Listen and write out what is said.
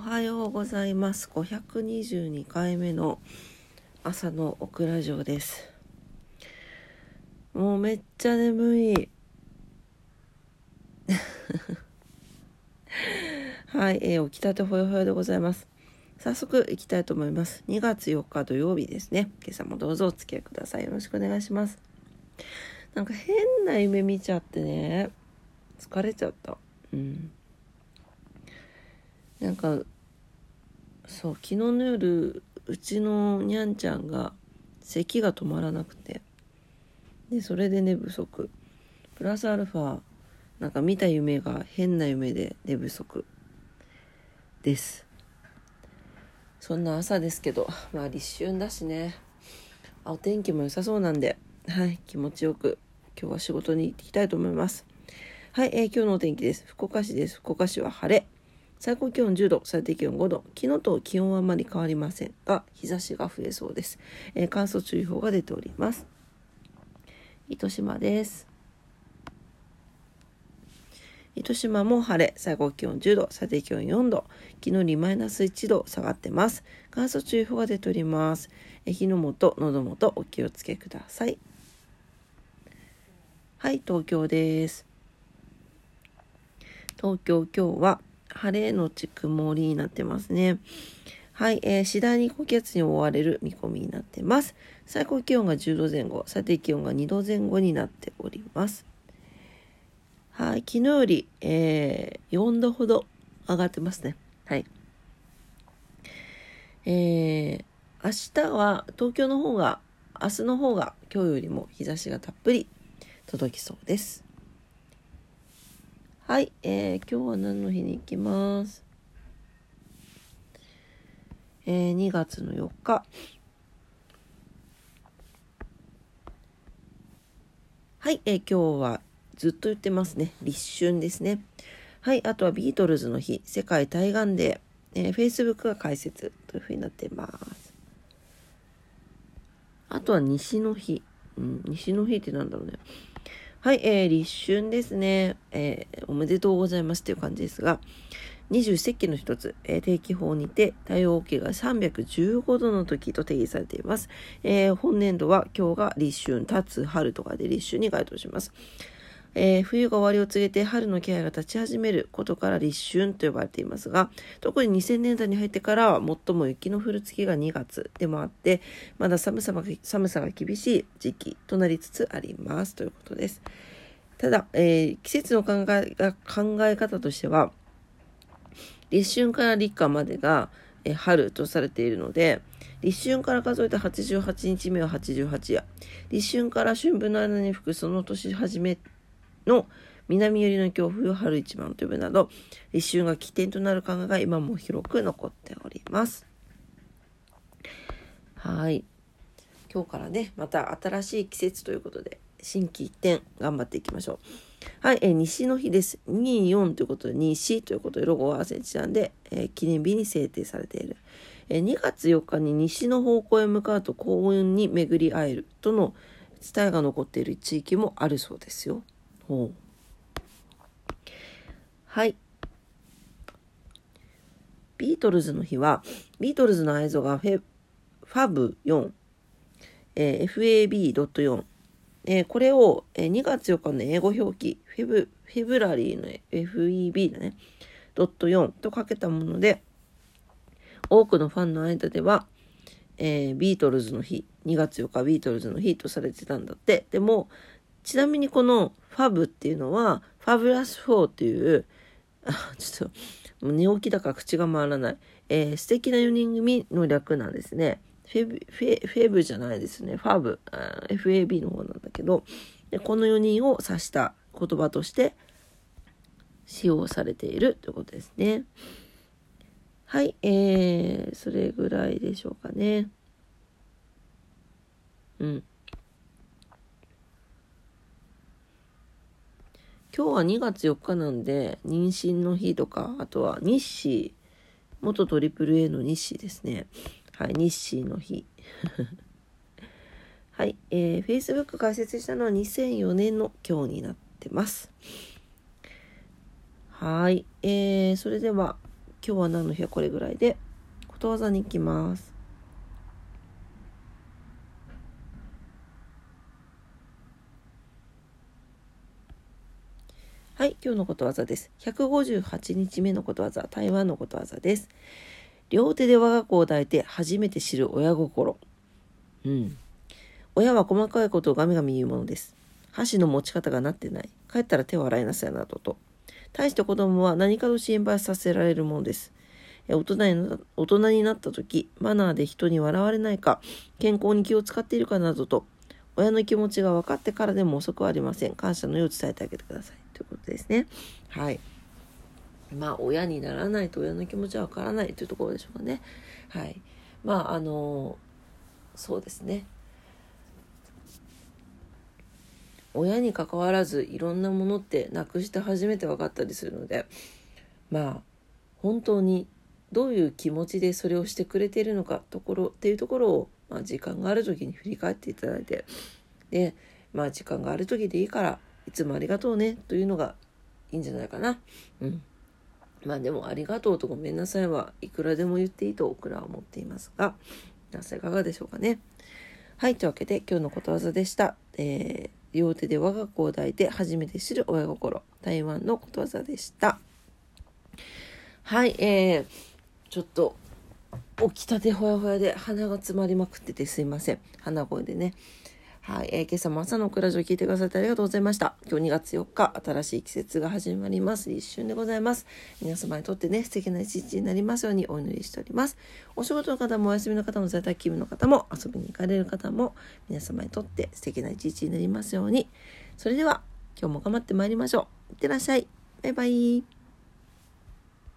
はようございます。522回目の朝のオクラジオです。もうめっちゃ眠い。はい、えー起きたてほやほやでございます。早速行きたいと思います。2月4日土曜日ですね。今朝もどうぞお付き合いください。よろしくお願いします。なんか変な夢見ちゃってね。疲れちゃった。うん。なんかそう昨日の夜うちのにゃんちゃんが咳が止まらなくて。でそれで寝不足。プラスアルファなんか見た夢が変な夢で寝不足。です。そんな朝ですけどまあ立春だしね。あお天気も良さそうなんで。はい気持ちよく今日は仕事に行ってきたいと思います。はい、えー今日のお天気です。福岡市です。福岡市は晴れ。最高気温10度、最低気温5度。昨日と気温はあまり変わりませんが、日差しが増えそうです。えー乾燥注意報が出ております。糸島です。糸島も晴れ、最高気温10度、最低気温4度。昨日よりマイナス1度下がってます。乾燥注意報が出ております。え火の元、喉元、お気をつけください。はい、東京です。東京今日は晴れのち曇りになってますね。はい、えー次第に高気圧に覆われる見込みになってます。最高気温が10度前後、最低気温が2度前後になっております。はい、昨日より、えー4度ほど上がってますね。はい。えー明日は東京の方が、明日の方が今日よりも日差しがたっぷり届きそうです。はい、えー今日は何の日に行きます？えー2月の4日。はい、えー今日はずっと言ってますね。立春ですね。はい、あとはビートルズの日、世界対岸デー、えー、Facebook が開設というふうになっています。あとは西の日。うん、西の日ってなんだろうね。はい、えー、立春ですね。えーおめでとうございますという感じですが、二十四節気の一つ、えー定期法にて太陽系が315度の時と定義されています。えー本年度は今日が立春、立つ、春とかで立春に該当します。えー冬が終わりを告げて春の気配が立ち始めることから立春と呼ばれていますが特に2000年代に入ってからは最も雪の降る月が2月でもあってまだ寒さが寒さが厳しい時期となりつつありますということです。ただ、えー季節の考えが考え方としては立春から立夏までが、えー春とされているので立春から数えて88日目は88夜立春から春分の間に吹くその年初めの南寄りの強風を春一番と呼ぶなど立春が起点となる考えが今も広く残っております。はい今日からねまた新しい季節ということで心機一転頑張っていきましょう。はい、え西の日です。24ということで西ということでロゴはセンチなんで、えー記念日に制定されている。えー2月4日に西の方向へ向かうと幸運に巡り会えるとの伝えが残っている地域もあるそうですよ。ほうはい。ビートルズの日は、ビートルズの合図がフェファブ4、えー FAB.4、えーこれを、えー2月4日の英語表記、フェブ、フェブラリーの FEB だね、ドット4とかけたもので、多くのファンの間では、えービートルズの日、2月4日ビートルズの日とされてたんだって。でも、ちなみにこのファブっていうのは、ファブラス4っていう、あちょっと、寝起きだから口が回らない。えー素敵な4人組の略なんですね。フェブ、フェフェブじゃないですね。ファブ、FAB の方なんだけど、でこの4人を指した言葉として使用されているということですね。はい、えー、それぐらいでしょうかね。うん。今日は2月4日なんで、妊娠の日とか、あとは日誌、元トリプル A の日誌ですね。はい、日誌の日。はい、えー、Facebook 開設したのは2004年の今日になってます。はい、えー、それでは今日は何の日はこれぐらいでことわざに行きますはい、今日のことわざです。158日目のことわざ、台湾のことわざです。両手で我が子を抱いて初めて知る親心。うん。親は細かいことをガミガミ言うものです。箸の持ち方がなってない。帰ったら手を洗いなさいなどと。対して子供は何かと心配させられるものです。大人に大人になった時、マナーで人に笑われないか、健康に気を使っているかなどと、親の気持ちが分かってからでも遅くはありません。感謝の意を伝えてあげてください。ということですね。はい。まあ、親にならないと親の気持ちは分からないというところでしょうかね。はい。まあ、あの、そうですね。親に関わらずいろんなものってなくして初めて分かったりするのでまあ本当にどういう気持ちでそれをしてくれているのかところっていうところを、まあ、時間がある時に振り返っていただいてでまあ時間がある時でいいからいつもありがとうねというのがいいんじゃないかな。うんまあでもありがとうとごめんなさいはいくらでも言っていいと僕らは思っていますが皆さんいかがでしょうかね。はい、というわけで今日のことわざでした。えー両手で我が子を抱いて初めて知る親心。台湾のことわざでした。はい、えー、ちょっと、起きたてほやほやで鼻が詰まりまくっててすいません。鼻声でね。はい、えー、今朝も朝のクラジオ聞いてくださってありがとうございました。今日2月4日、新しい季節が始まります。一瞬でございます。皆様にとってね、素敵な一日になりますようにお祈りしております。お仕事の方もお休みの方も在宅勤務の方も遊びに行かれる方も皆様にとって素敵な一日になりますように。それでは、今日も頑張ってまいりましょう。いってらっしゃい。バイバイ。